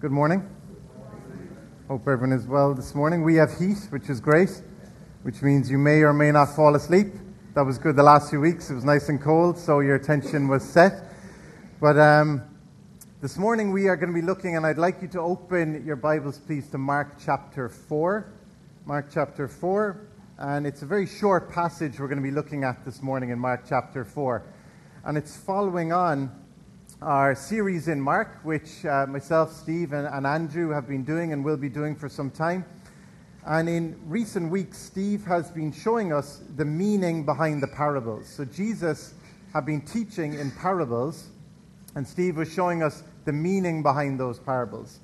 Good morning. Hope everyone is well this morning. We have heat, which is great, which means you may or may not fall asleep. That was good the last few weeks. It was nice and cold, so your attention was set. But um, this morning we are going to be looking, and I'd like you to open your Bibles, please, to Mark chapter 4. Mark chapter 4. And it's a very short passage we're going to be looking at this morning in Mark chapter 4. And it's following on our series in Mark, which uh, myself, Steve, and, and Andrew have been doing and will be doing for some time. And in recent weeks, Steve has been showing us the meaning behind the parables. So Jesus had been teaching in parables, and Steve was showing us the meaning behind those parables.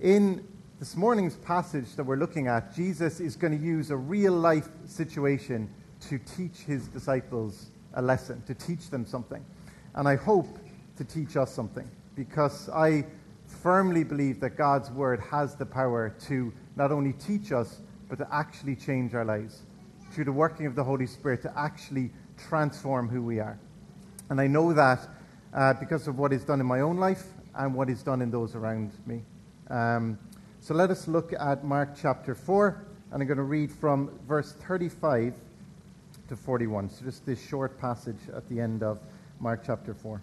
In this morning's passage that we're looking at, Jesus is going to use a real life situation to teach his disciples a lesson, to teach them something. And I hope to teach us something because I firmly believe that God's word has the power to not only teach us, but to actually change our lives through the working of the Holy Spirit to actually transform who we are. And I know that uh, because of what is done in my own life and what is done in those around me. Um, so let us look at Mark chapter 4, and I'm going to read from verse 35 to 41. So just this short passage at the end of Mark chapter 4.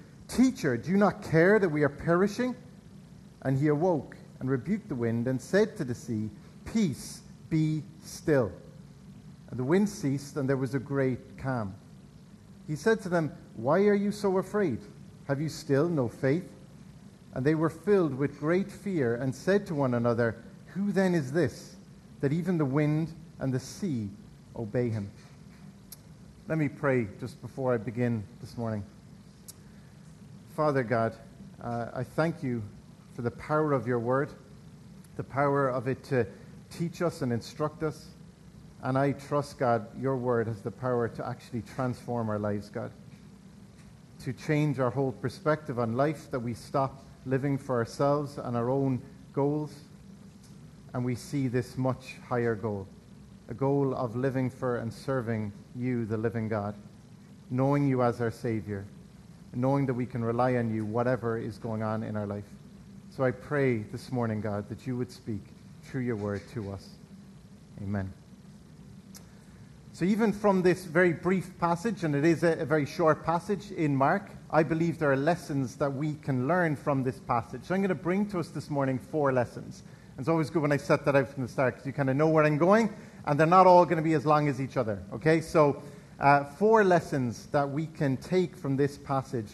Teacher, do you not care that we are perishing? And he awoke and rebuked the wind and said to the sea, Peace, be still. And the wind ceased, and there was a great calm. He said to them, Why are you so afraid? Have you still no faith? And they were filled with great fear and said to one another, Who then is this, that even the wind and the sea obey him? Let me pray just before I begin this morning. Father God, uh, I thank you for the power of your word, the power of it to teach us and instruct us. And I trust, God, your word has the power to actually transform our lives, God, to change our whole perspective on life, that we stop living for ourselves and our own goals, and we see this much higher goal a goal of living for and serving you, the living God, knowing you as our Savior, knowing that we can rely on you whatever is going on in our life. So I pray this morning, God, that you would speak through your word to us. Amen. So, even from this very brief passage, and it is a, a, very short passage in Mark, I believe there are lessons that we can learn from this passage. So, I'm going to bring to us this morning four lessons. And it's always good when I set that out from the start because you kind of know where I'm going, and they're not all going to be as long as each other. Okay? So, uh, four lessons that we can take from this passage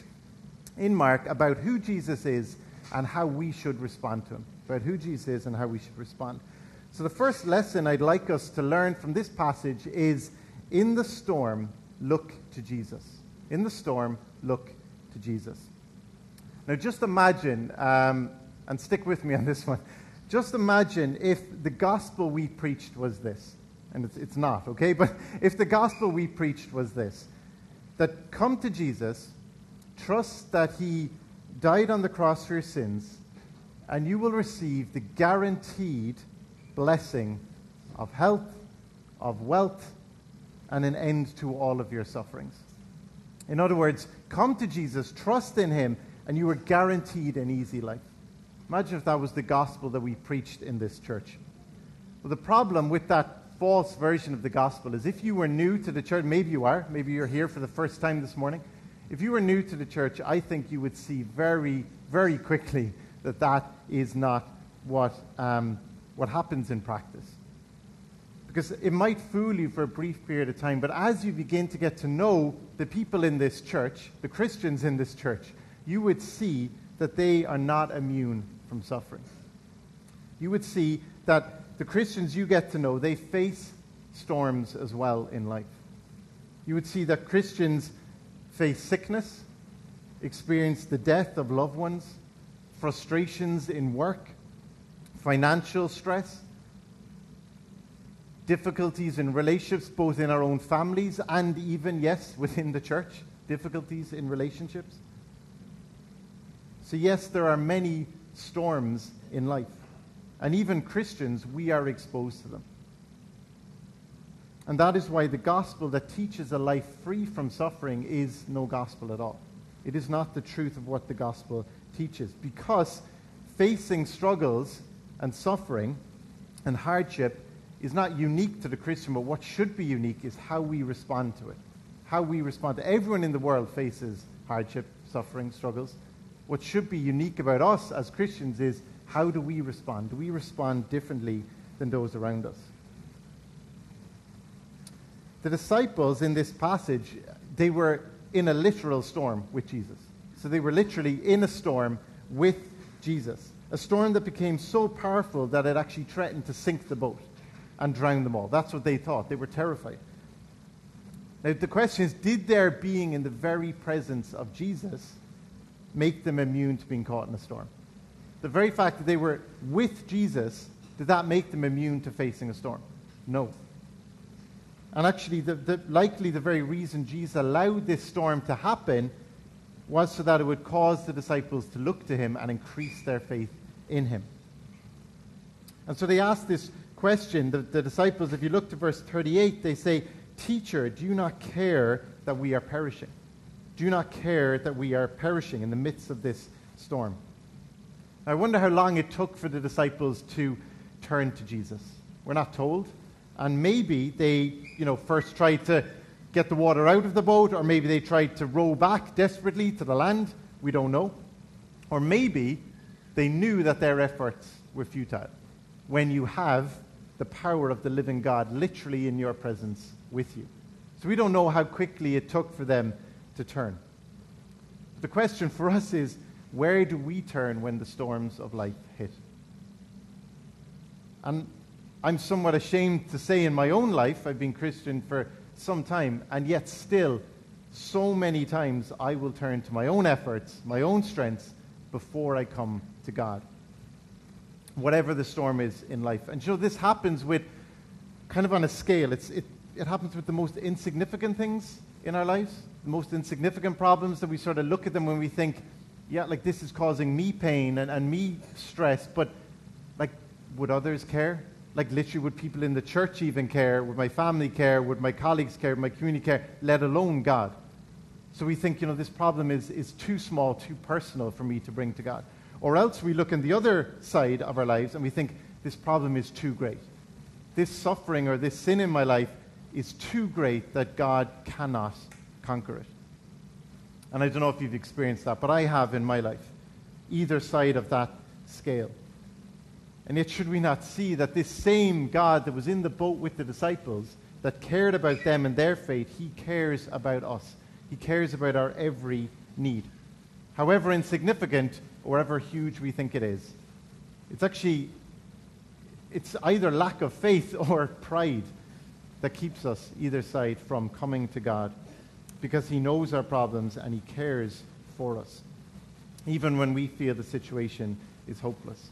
in Mark about who Jesus is and how we should respond to him. About who Jesus is and how we should respond. So, the first lesson I'd like us to learn from this passage is in the storm, look to Jesus. In the storm, look to Jesus. Now, just imagine, um, and stick with me on this one, just imagine if the gospel we preached was this. And it's, it's not, okay? But if the gospel we preached was this that come to Jesus, trust that he died on the cross for your sins, and you will receive the guaranteed blessing of health, of wealth, and an end to all of your sufferings. In other words, come to Jesus, trust in him, and you are guaranteed an easy life. Imagine if that was the gospel that we preached in this church. Well, the problem with that false version of the gospel is if you were new to the church, maybe you are, maybe you're here for the first time this morning. If you were new to the church, I think you would see very, very quickly that that is not what um, what happens in practice. Because it might fool you for a brief period of time, but as you begin to get to know the people in this church, the Christians in this church, you would see that they are not immune from suffering. You would see that the Christians you get to know, they face storms as well in life. You would see that Christians face sickness, experience the death of loved ones, frustrations in work, financial stress, difficulties in relationships, both in our own families and even, yes, within the church, difficulties in relationships. So, yes, there are many storms in life. And even Christians, we are exposed to them. And that is why the gospel that teaches a life free from suffering is no gospel at all. It is not the truth of what the gospel teaches. Because facing struggles and suffering and hardship is not unique to the Christian, but what should be unique is how we respond to it. How we respond to everyone in the world faces hardship, suffering, struggles. What should be unique about us as Christians is how do we respond? Do we respond differently than those around us? The disciples in this passage, they were in a literal storm with Jesus. So they were literally in a storm with Jesus. A storm that became so powerful that it actually threatened to sink the boat and drown them all. That's what they thought. They were terrified. Now, the question is did their being in the very presence of Jesus make them immune to being caught in a storm? The very fact that they were with Jesus, did that make them immune to facing a storm? No. And actually, the, the, likely the very reason Jesus allowed this storm to happen was so that it would cause the disciples to look to him and increase their faith in him. And so they asked this question, the, the disciples, if you look to verse 38, they say, Teacher, do you not care that we are perishing? Do you not care that we are perishing in the midst of this storm? I wonder how long it took for the disciples to turn to Jesus. We're not told. And maybe they, you know, first tried to get the water out of the boat, or maybe they tried to row back desperately to the land. We don't know. Or maybe they knew that their efforts were futile. When you have the power of the living God literally in your presence with you. So we don't know how quickly it took for them to turn. The question for us is where do we turn when the storms of life hit? And I'm somewhat ashamed to say in my own life, I've been Christian for some time, and yet still, so many times I will turn to my own efforts, my own strengths, before I come to God. Whatever the storm is in life. And you know, this happens with kind of on a scale. It's, it, it happens with the most insignificant things in our lives, the most insignificant problems that we sort of look at them when we think, yeah, like this is causing me pain and, and me stress, but like, would others care? Like, literally, would people in the church even care? Would my family care? Would my colleagues care? Would my community care? Let alone God. So we think, you know, this problem is, is too small, too personal for me to bring to God. Or else we look on the other side of our lives and we think, this problem is too great. This suffering or this sin in my life is too great that God cannot conquer it. And I don't know if you've experienced that, but I have in my life, either side of that scale. And yet, should we not see that this same God that was in the boat with the disciples, that cared about them and their fate, he cares about us. He cares about our every need. However insignificant or however huge we think it is. It's actually it's either lack of faith or pride that keeps us either side from coming to God because he knows our problems and he cares for us, even when we feel the situation is hopeless.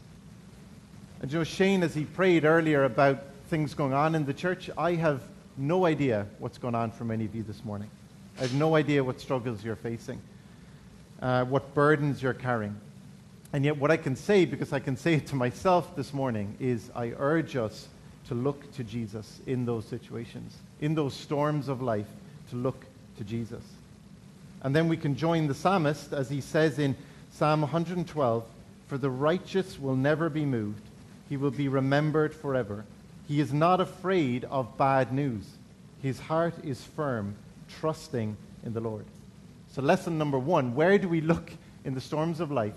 And know, Shane, as he prayed earlier about things going on in the church, I have no idea what's going on for many of you this morning. I have no idea what struggles you're facing, uh, what burdens you're carrying. And yet, what I can say, because I can say it to myself this morning, is I urge us to look to Jesus in those situations, in those storms of life, to look to Jesus. And then we can join the psalmist as he says in Psalm 112 For the righteous will never be moved, he will be remembered forever. He is not afraid of bad news. His heart is firm, trusting in the Lord. So, lesson number one where do we look in the storms of life?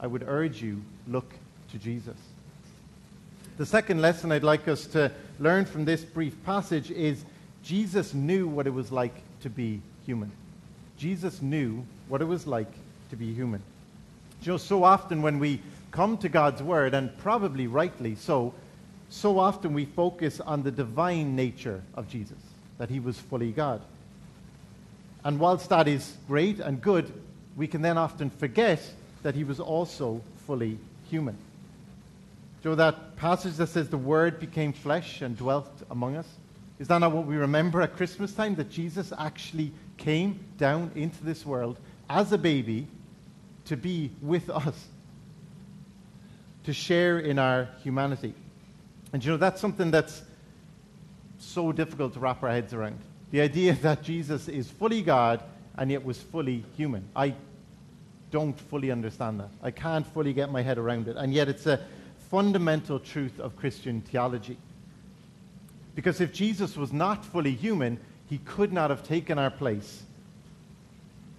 I would urge you, look to Jesus. The second lesson I'd like us to learn from this brief passage is Jesus knew what it was like to be human. Jesus knew what it was like to be human. You know, so often when we come to God's Word, and probably rightly so, so often we focus on the divine nature of Jesus, that he was fully God. And whilst that is great and good, we can then often forget that he was also fully human. Know that passage that says the Word became flesh and dwelt among us? Is that not what we remember at Christmas time? That Jesus actually came down into this world as a baby to be with us, to share in our humanity. And you know, that's something that's so difficult to wrap our heads around. The idea that Jesus is fully God and yet was fully human. I don't fully understand that. I can't fully get my head around it. And yet it's a fundamental truth of Christian theology. Because if Jesus was not fully human, he could not have taken our place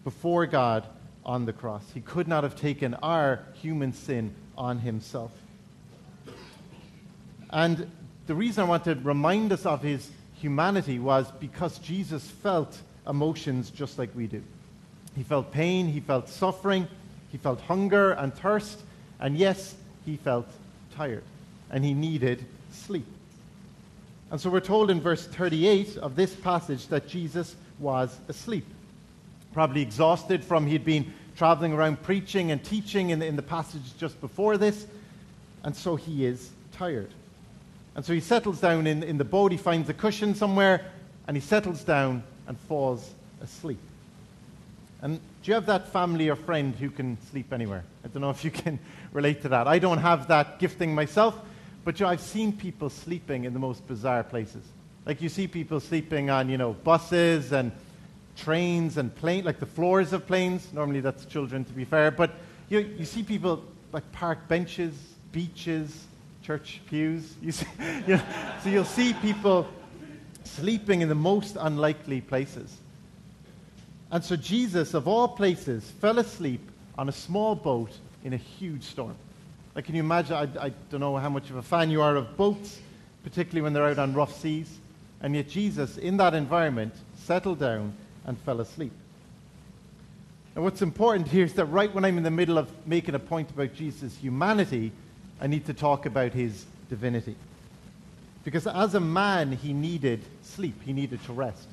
before God on the cross. He could not have taken our human sin on himself. And the reason I want to remind us of his humanity was because Jesus felt emotions just like we do. He felt pain, he felt suffering, he felt hunger and thirst, and yes, he felt tired, and he needed sleep. And so we're told in verse 38 of this passage that Jesus was asleep, probably exhausted from he'd been traveling around preaching and teaching in the, in the passage just before this, and so he is tired. And so he settles down in, in the boat, he finds a cushion somewhere, and he settles down and falls asleep. And do you have that family or friend who can sleep anywhere? I don't know if you can relate to that. I don't have that gifting myself, but you know, I've seen people sleeping in the most bizarre places. Like you see people sleeping on, you know, buses and trains and planes, like the floors of planes. Normally that's children, to be fair. But you, you see people like park benches, beaches, church pews. You see, you know, so you'll see people sleeping in the most unlikely places. And so Jesus, of all places, fell asleep on a small boat in a huge storm. Like, can you imagine? I, I don't know how much of a fan you are of boats, particularly when they're out on rough seas. And yet, Jesus, in that environment, settled down and fell asleep. And what's important here is that right when I'm in the middle of making a point about Jesus' humanity, I need to talk about his divinity. Because as a man, he needed sleep, he needed to rest.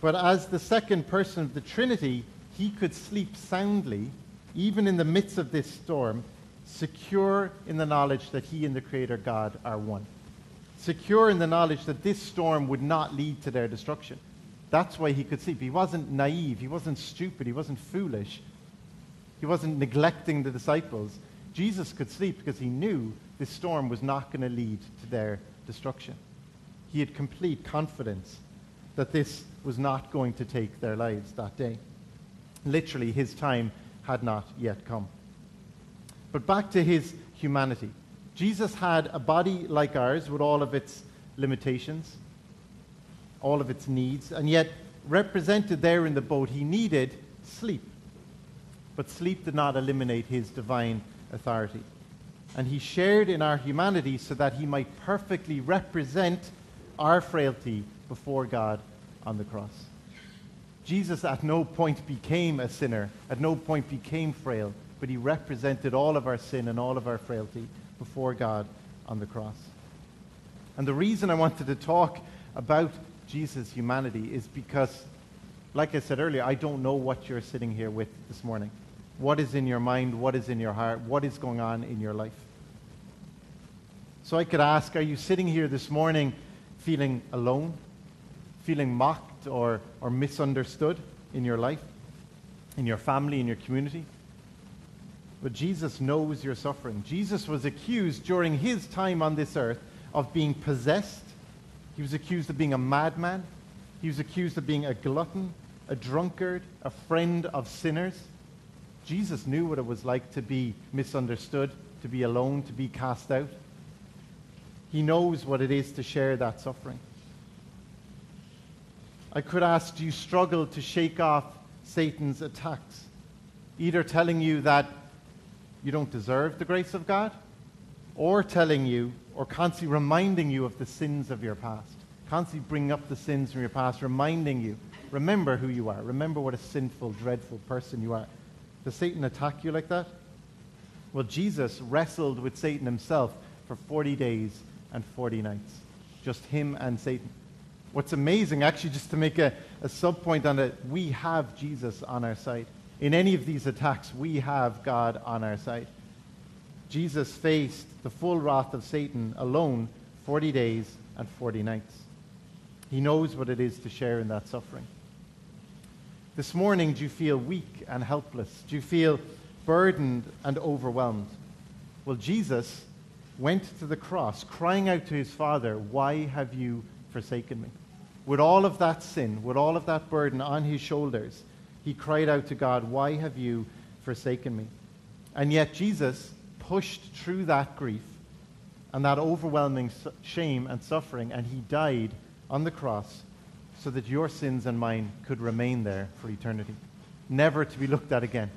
But as the second person of the Trinity, he could sleep soundly, even in the midst of this storm, secure in the knowledge that he and the Creator God are one. Secure in the knowledge that this storm would not lead to their destruction. That's why he could sleep. He wasn't naive, he wasn't stupid, he wasn't foolish, he wasn't neglecting the disciples. Jesus could sleep because he knew this storm was not going to lead to their destruction. He had complete confidence that this was not going to take their lives that day. Literally, his time had not yet come. But back to his humanity. Jesus had a body like ours with all of its limitations, all of its needs, and yet represented there in the boat, he needed sleep. But sleep did not eliminate his divine authority. And he shared in our humanity so that he might perfectly represent our frailty before God on the cross. Jesus at no point became a sinner, at no point became frail, but he represented all of our sin and all of our frailty before God on the cross. And the reason I wanted to talk about Jesus' humanity is because, like I said earlier, I don't know what you're sitting here with this morning. What is in your mind? What is in your heart? What is going on in your life? So I could ask, are you sitting here this morning feeling alone? feeling mocked or, or misunderstood in your life, in your family, in your community. But Jesus knows your suffering. Jesus was accused during his time on this earth of being possessed. He was accused of being a madman. He was accused of being a glutton, a drunkard, a friend of sinners. Jesus knew what it was like to be misunderstood, to be alone, to be cast out. He knows what it is to share that suffering. I could ask, do you struggle to shake off Satan's attacks? Either telling you that you don't deserve the grace of God, or telling you, or constantly reminding you of the sins of your past. Constantly bringing up the sins from your past, reminding you, remember who you are. Remember what a sinful, dreadful person you are. Does Satan attack you like that? Well, Jesus wrestled with Satan himself for 40 days and 40 nights. Just him and Satan. What's amazing, actually, just to make a, a sub point on it, we have Jesus on our side. In any of these attacks, we have God on our side. Jesus faced the full wrath of Satan alone 40 days and 40 nights. He knows what it is to share in that suffering. This morning, do you feel weak and helpless? Do you feel burdened and overwhelmed? Well, Jesus went to the cross crying out to his Father, Why have you forsaken me? With all of that sin, with all of that burden on his shoulders, he cried out to God, Why have you forsaken me? And yet, Jesus pushed through that grief and that overwhelming shame and suffering, and he died on the cross so that your sins and mine could remain there for eternity, never to be looked at again.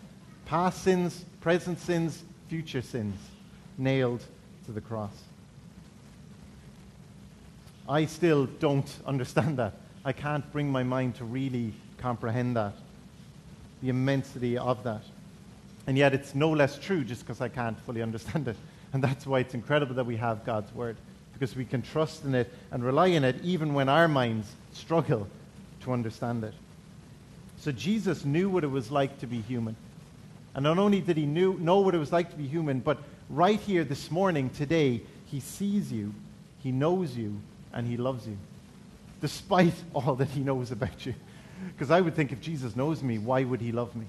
Past sins, present sins, future sins, nailed to the cross. I still don't understand that. I can't bring my mind to really comprehend that, the immensity of that. And yet it's no less true just because I can't fully understand it. And that's why it's incredible that we have God's Word, because we can trust in it and rely on it even when our minds struggle to understand it. So Jesus knew what it was like to be human. And not only did he knew, know what it was like to be human, but right here this morning, today, he sees you, he knows you, and he loves you, despite all that he knows about you. Because I would think if Jesus knows me, why would he love me?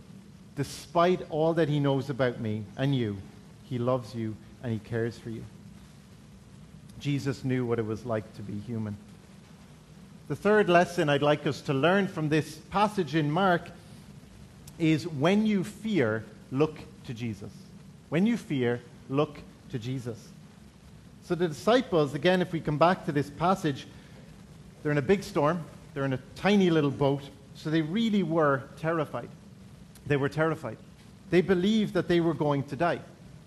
Despite all that he knows about me and you, he loves you and he cares for you. Jesus knew what it was like to be human. The third lesson I'd like us to learn from this passage in Mark is when you fear, look to Jesus. When you fear, look to Jesus. So the disciples, again, if we come back to this passage, they're in a big storm, they're in a tiny little boat, so they really were terrified. They were terrified. They believed that they were going to die.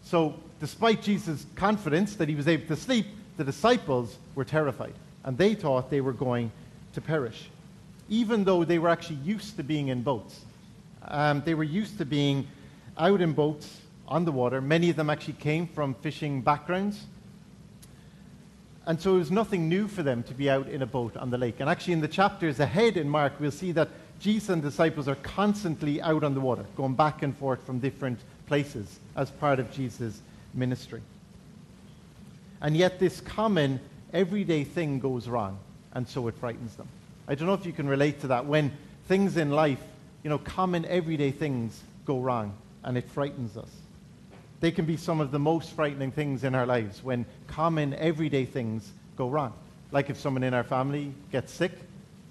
So, despite Jesus' confidence that he was able to sleep, the disciples were terrified, and they thought they were going to perish, even though they were actually used to being in boats. Um, they were used to being out in boats on the water. Many of them actually came from fishing backgrounds. And so it was nothing new for them to be out in a boat on the lake. And actually, in the chapters ahead in Mark, we'll see that Jesus and disciples are constantly out on the water, going back and forth from different places as part of Jesus' ministry. And yet, this common, everyday thing goes wrong, and so it frightens them. I don't know if you can relate to that. When things in life, you know, common, everyday things go wrong, and it frightens us. They can be some of the most frightening things in our lives when common, everyday things go wrong. Like if someone in our family gets sick,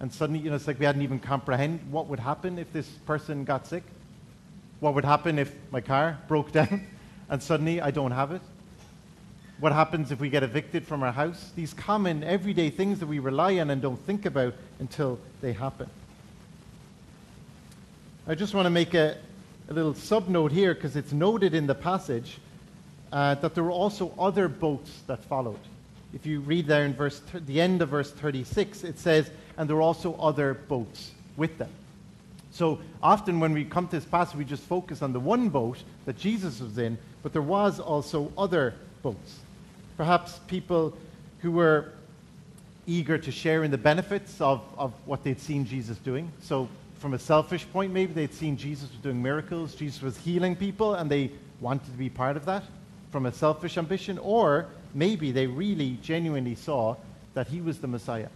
and suddenly, you know, it's like we hadn't even comprehended what would happen if this person got sick. What would happen if my car broke down and suddenly I don't have it? What happens if we get evicted from our house? These common, everyday things that we rely on and don't think about until they happen. I just want to make a, a little subnote here because it's noted in the passage uh, that there were also other boats that followed. If you read there in verse th- the end of verse 36, it says, and there were also other boats with them. So often when we come to this passage, we just focus on the one boat that Jesus was in, but there was also other boats. Perhaps people who were eager to share in the benefits of, of what they'd seen Jesus doing. So from a selfish point, maybe they'd seen Jesus was doing miracles, Jesus was healing people, and they wanted to be part of that from a selfish ambition. Or maybe they really genuinely saw that he was the Messiah,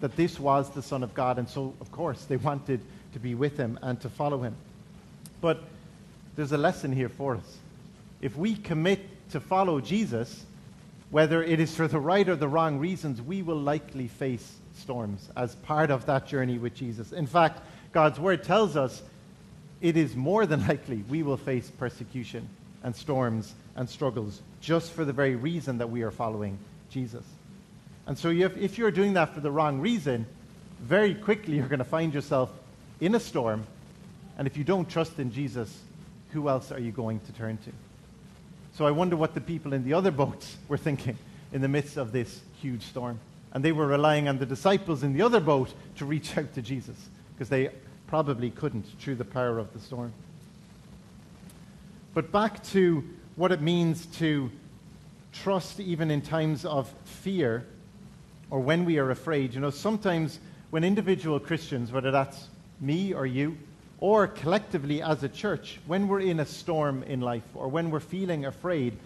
that this was the Son of God, and so, of course, they wanted to be with him and to follow him. But there's a lesson here for us. If we commit to follow Jesus, whether it is for the right or the wrong reasons, we will likely face storms as part of that journey with Jesus. In fact, God's word tells us it is more than likely we will face persecution and storms and struggles just for the very reason that we are following Jesus. And so, if, if you're doing that for the wrong reason, very quickly you're going to find yourself in a storm. And if you don't trust in Jesus, who else are you going to turn to? So, I wonder what the people in the other boats were thinking in the midst of this huge storm. And they were relying on the disciples in the other boat to reach out to Jesus because they probably couldn't through the power of the storm. But back to what it means to trust even in times of fear or when we are afraid. You know, sometimes when individual Christians, whether that's me or you, or collectively as a church, when we're in a storm in life or when we're feeling afraid,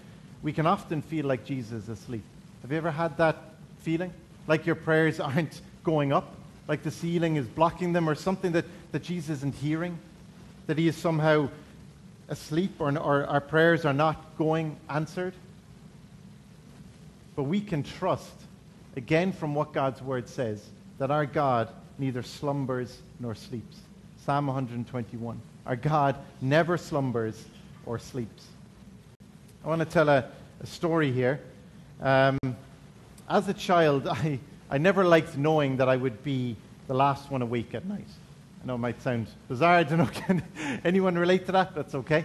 we can often feel like Jesus is asleep. Have you ever had that feeling? Like your prayers aren't going up, like the ceiling is blocking them, or something that, that Jesus isn't hearing, that he is somehow asleep or, or our prayers are not going answered? But we can trust, again, from what God's word says, that our God neither slumbers nor sleeps. Psalm 121. Our God never slumbers or sleeps. I want to tell a, a story here. Um, as a child, I, I never liked knowing that I would be the last one awake at night. I know it might sound bizarre. I don't know, can anyone relate to that? That's okay.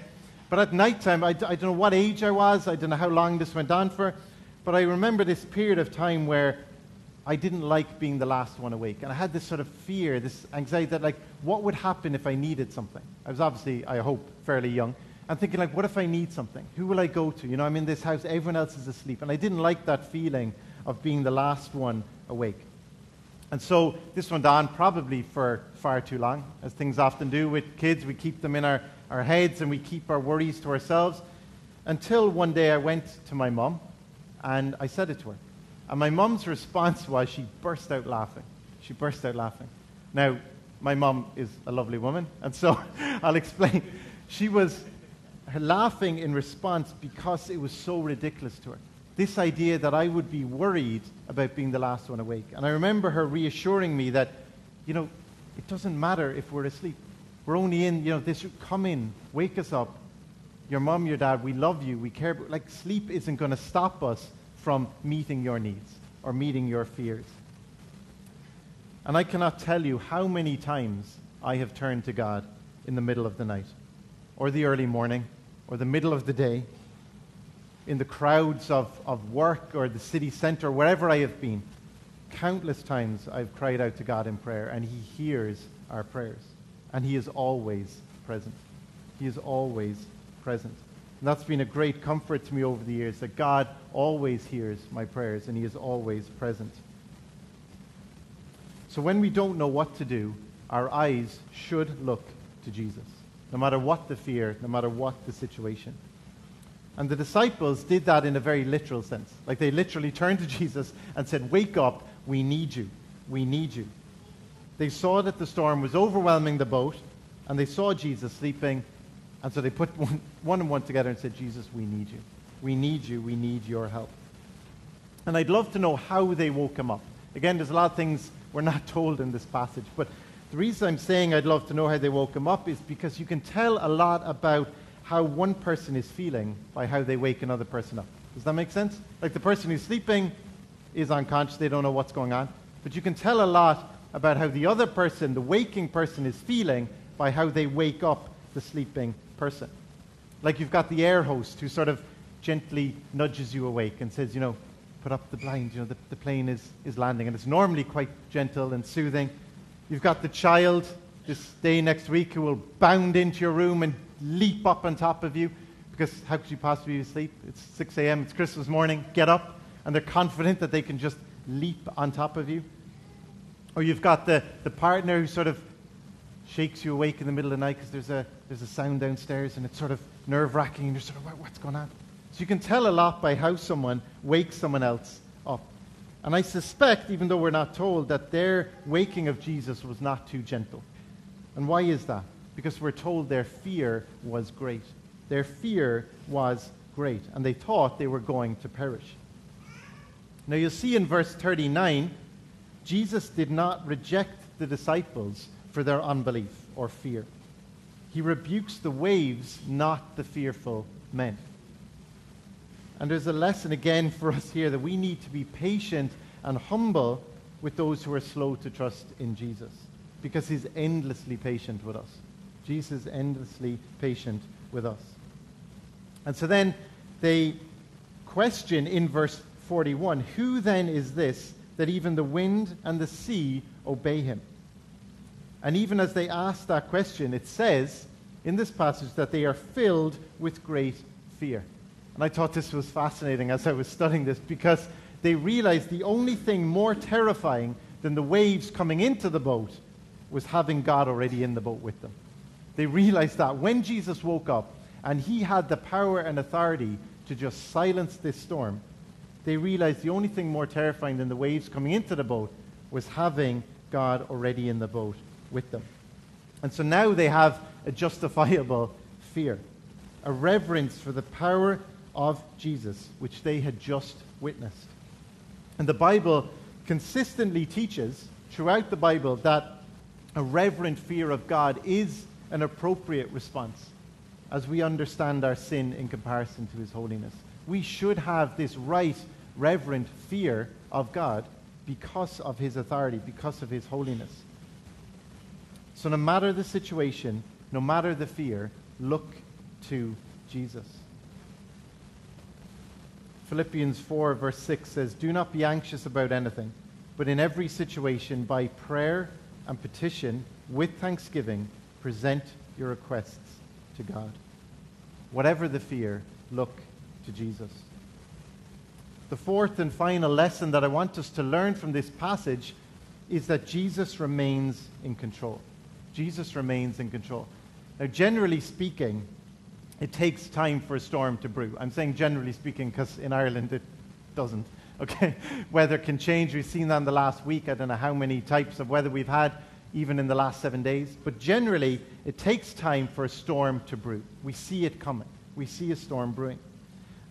But at night time, I, I don't know what age I was, I don't know how long this went on for, but I remember this period of time where I didn't like being the last one awake. And I had this sort of fear, this anxiety that, like, what would happen if I needed something? I was obviously, I hope, fairly young. I'm thinking, like, what if I need something? Who will I go to? You know, I'm in this house, everyone else is asleep. And I didn't like that feeling of being the last one awake. And so this went on probably for far too long, as things often do with kids. We keep them in our, our heads and we keep our worries to ourselves. Until one day I went to my mum and I said it to her. And my mum's response was she burst out laughing. She burst out laughing. Now, my mum is a lovely woman, and so I'll explain. She was laughing in response because it was so ridiculous to her. This idea that I would be worried about being the last one awake. And I remember her reassuring me that, you know, it doesn't matter if we're asleep. We're only in, you know, this should come in, wake us up, your mom, your dad, we love you, we care. Like, sleep isn't going to stop us from meeting your needs or meeting your fears. And I cannot tell you how many times I have turned to God in the middle of the night, or the early morning, or the middle of the day, in the crowds of, of work or the city center, wherever I have been. Countless times I've cried out to God in prayer, and He hears our prayers. And He is always present. He is always present. And that's been a great comfort to me over the years that God always hears my prayers and He is always present. So when we don't know what to do, our eyes should look to Jesus, no matter what the fear, no matter what the situation. And the disciples did that in a very literal sense. Like they literally turned to Jesus and said, Wake up, we need you. We need you. They saw that the storm was overwhelming the boat, and they saw Jesus sleeping, and so they put one, one and one together and said, Jesus, we need you. We need you. We need your help. And I'd love to know how they woke him up. Again, there's a lot of things we're not told in this passage. But the reason I'm saying I'd love to know how they woke him up is because you can tell a lot about how one person is feeling by how they wake another person up. Does that make sense? Like the person who's sleeping is unconscious, they don't know what's going on. But you can tell a lot about how the other person, the waking person, is feeling by how they wake up the sleeping person. Like you've got the air host who sort of gently nudges you awake and says, you know, put up the blind, you know, the, the plane is, is landing. And it's normally quite gentle and soothing. You've got the child this day next week who will bound into your room and leap up on top of you because how could you possibly be asleep? It's 6 a.m., it's Christmas morning, get up. And they're confident that they can just leap on top of you. Or you've got the, the partner who sort of shakes you awake in the middle of the night because there's a, there's a sound downstairs and it's sort of nerve wracking and you're sort of, what's going on? So you can tell a lot by how someone wakes someone else up. And I suspect, even though we're not told, that their waking of Jesus was not too gentle. And why is that? Because we're told their fear was great. Their fear was great, and they thought they were going to perish. Now you'll see in verse 39, Jesus did not reject the disciples for their unbelief or fear. He rebukes the waves, not the fearful men. And there's a lesson again for us here that we need to be patient and humble with those who are slow to trust in Jesus because he's endlessly patient with us. Jesus endlessly patient with us. And so then they question in verse 41 Who then is this that even the wind and the sea obey him? And even as they ask that question, it says in this passage that they are filled with great fear. And I thought this was fascinating as I was studying this because they realized the only thing more terrifying than the waves coming into the boat was having God already in the boat with them. They realized that when Jesus woke up and he had the power and authority to just silence this storm, they realized the only thing more terrifying than the waves coming into the boat was having God already in the boat with them. And so now they have a justifiable fear, a reverence for the power of Jesus, which they had just witnessed. And the Bible consistently teaches throughout the Bible that a reverent fear of God is an appropriate response as we understand our sin in comparison to his holiness. We should have this right, reverent fear of God because of his authority, because of his holiness. So, no matter the situation, no matter the fear, look to Jesus. Philippians 4, verse 6 says, Do not be anxious about anything, but in every situation, by prayer and petition, with thanksgiving, present your requests to God. Whatever the fear, look to Jesus. The fourth and final lesson that I want us to learn from this passage is that Jesus remains in control. Jesus remains in control. Now, generally speaking, it takes time for a storm to brew. I'm saying generally speaking because in Ireland it doesn't. Okay, weather can change. We've seen that in the last week. I don't know how many types of weather we've had, even in the last seven days. But generally, it takes time for a storm to brew. We see it coming. We see a storm brewing.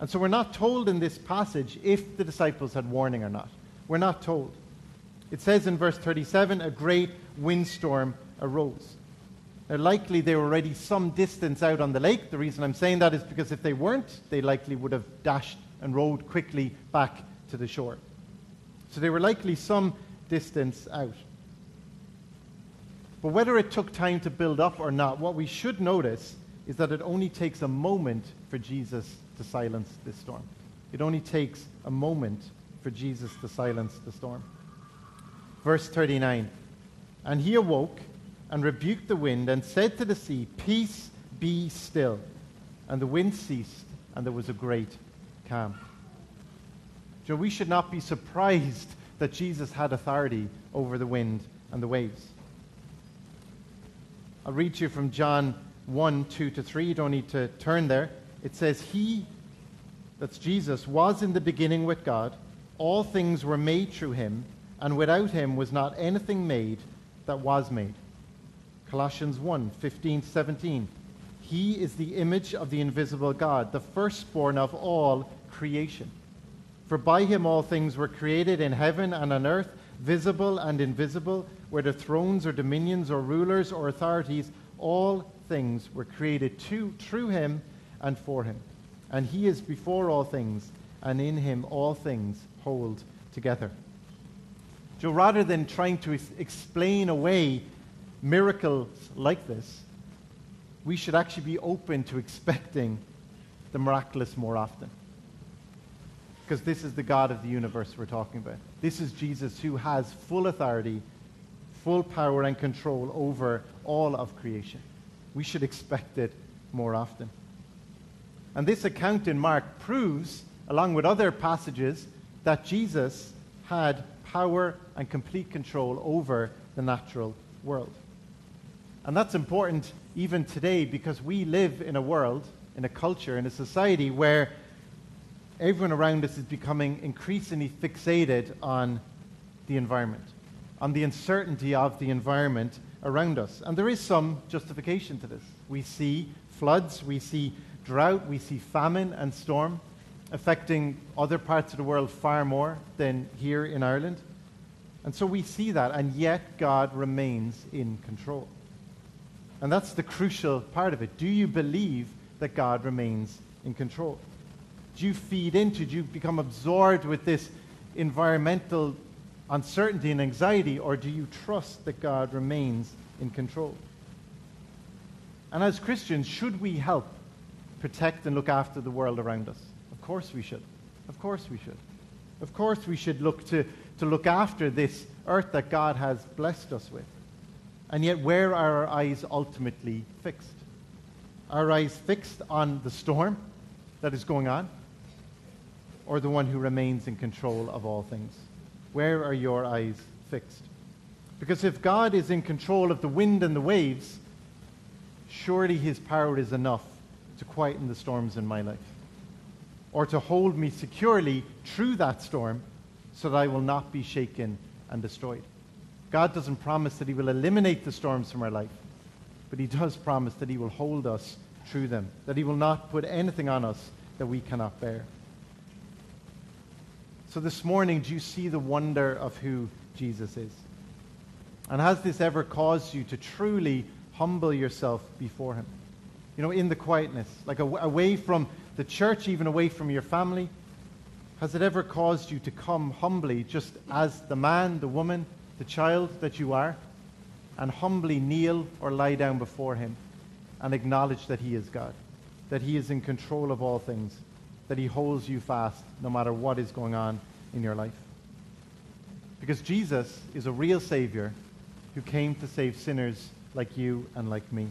And so we're not told in this passage if the disciples had warning or not. We're not told. It says in verse 37 a great windstorm arose. Now, likely they were already some distance out on the lake. The reason I'm saying that is because if they weren't, they likely would have dashed and rowed quickly back to the shore. So they were likely some distance out. But whether it took time to build up or not, what we should notice is that it only takes a moment for Jesus to silence this storm. It only takes a moment for Jesus to silence the storm. Verse 39 And he awoke and rebuked the wind and said to the sea, Peace be still. And the wind ceased, and there was a great calm. So we should not be surprised that Jesus had authority over the wind and the waves. I'll read to you from John 1 2 to 3. You don't need to turn there. It says, He, that's Jesus, was in the beginning with God. All things were made through him, and without him was not anything made that was made. Colossians 1 15 17. He is the image of the invisible God, the firstborn of all creation. For by him all things were created in heaven and on earth, visible and invisible, whether thrones or dominions or rulers or authorities, all things were created to, through him and for him. And he is before all things, and in him all things hold together. So rather than trying to explain away miracles like this, we should actually be open to expecting the miraculous more often. Because this is the God of the universe we're talking about. This is Jesus who has full authority, full power, and control over all of creation. We should expect it more often. And this account in Mark proves, along with other passages, that Jesus had power and complete control over the natural world. And that's important even today because we live in a world, in a culture, in a society where everyone around us is becoming increasingly fixated on the environment, on the uncertainty of the environment around us. And there is some justification to this. We see floods, we see drought, we see famine and storm affecting other parts of the world far more than here in Ireland. And so we see that, and yet God remains in control. And that's the crucial part of it. Do you believe that God remains in control? Do you feed into, do you become absorbed with this environmental uncertainty and anxiety, or do you trust that God remains in control? And as Christians, should we help protect and look after the world around us? Of course we should. Of course we should. Of course we should look to, to look after this earth that God has blessed us with. And yet, where are our eyes ultimately fixed? Our eyes fixed on the storm that is going on, or the one who remains in control of all things? Where are your eyes fixed? Because if God is in control of the wind and the waves, surely his power is enough to quieten the storms in my life or to hold me securely through that storm so that I will not be shaken and destroyed. God doesn't promise that he will eliminate the storms from our life, but he does promise that he will hold us through them, that he will not put anything on us that we cannot bear. So this morning, do you see the wonder of who Jesus is? And has this ever caused you to truly humble yourself before him? You know, in the quietness, like away from the church, even away from your family? Has it ever caused you to come humbly, just as the man, the woman, the child that you are, and humbly kneel or lie down before him and acknowledge that he is God, that he is in control of all things, that he holds you fast no matter what is going on in your life? Because Jesus is a real Savior who came to save sinners like you and like me.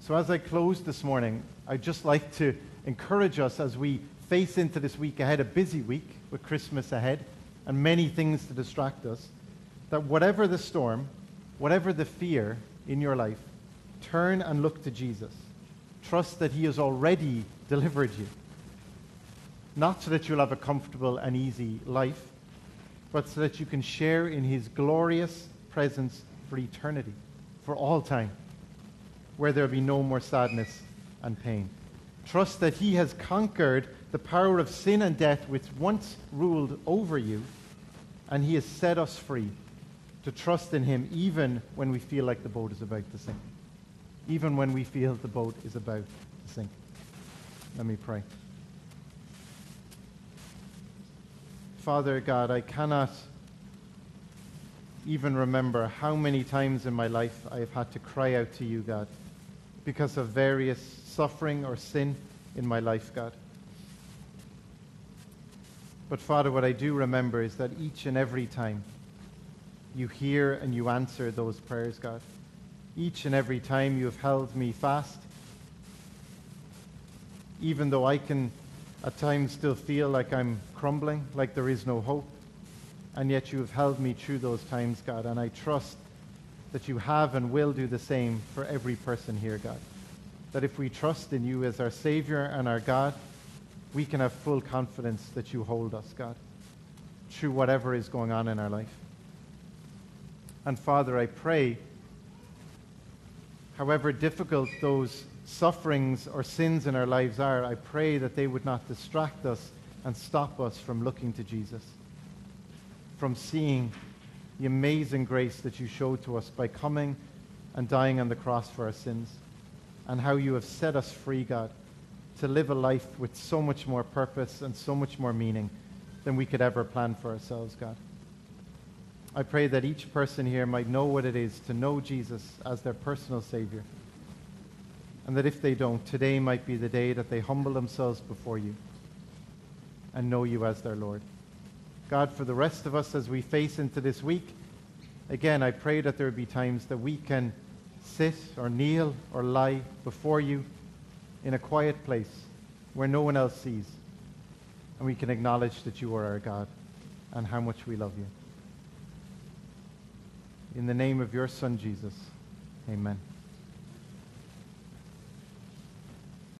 So, as I close this morning, I'd just like to encourage us as we face into this week ahead, a busy week with Christmas ahead and many things to distract us, that whatever the storm, whatever the fear in your life, turn and look to Jesus. Trust that He has already delivered you. Not so that you'll have a comfortable and easy life, but so that you can share in His glorious presence for eternity, for all time where there will be no more sadness and pain. Trust that He has conquered the power of sin and death which once ruled over you, and He has set us free to trust in Him even when we feel like the boat is about to sink. Even when we feel the boat is about to sink. Let me pray. Father God, I cannot even remember how many times in my life I have had to cry out to you, God because of various suffering or sin in my life, God. But Father, what I do remember is that each and every time you hear and you answer those prayers, God. Each and every time you have held me fast, even though I can at times still feel like I'm crumbling, like there is no hope. And yet you have held me through those times, God, and I trust that you have and will do the same for every person here, God. That if we trust in you as our Savior and our God, we can have full confidence that you hold us, God, through whatever is going on in our life. And Father, I pray, however difficult those sufferings or sins in our lives are, I pray that they would not distract us and stop us from looking to Jesus, from seeing the amazing grace that you showed to us by coming and dying on the cross for our sins, and how you have set us free, God, to live a life with so much more purpose and so much more meaning than we could ever plan for ourselves, God. I pray that each person here might know what it is to know Jesus as their personal Savior. And that if they don't, today might be the day that they humble themselves before you and know you as their Lord. God, for the rest of us as we face into this week, again, I pray that there would be times that we can sit or kneel or lie before you in a quiet place where no one else sees. And we can acknowledge that you are our God and how much we love you. In the name of your Son, Jesus, amen.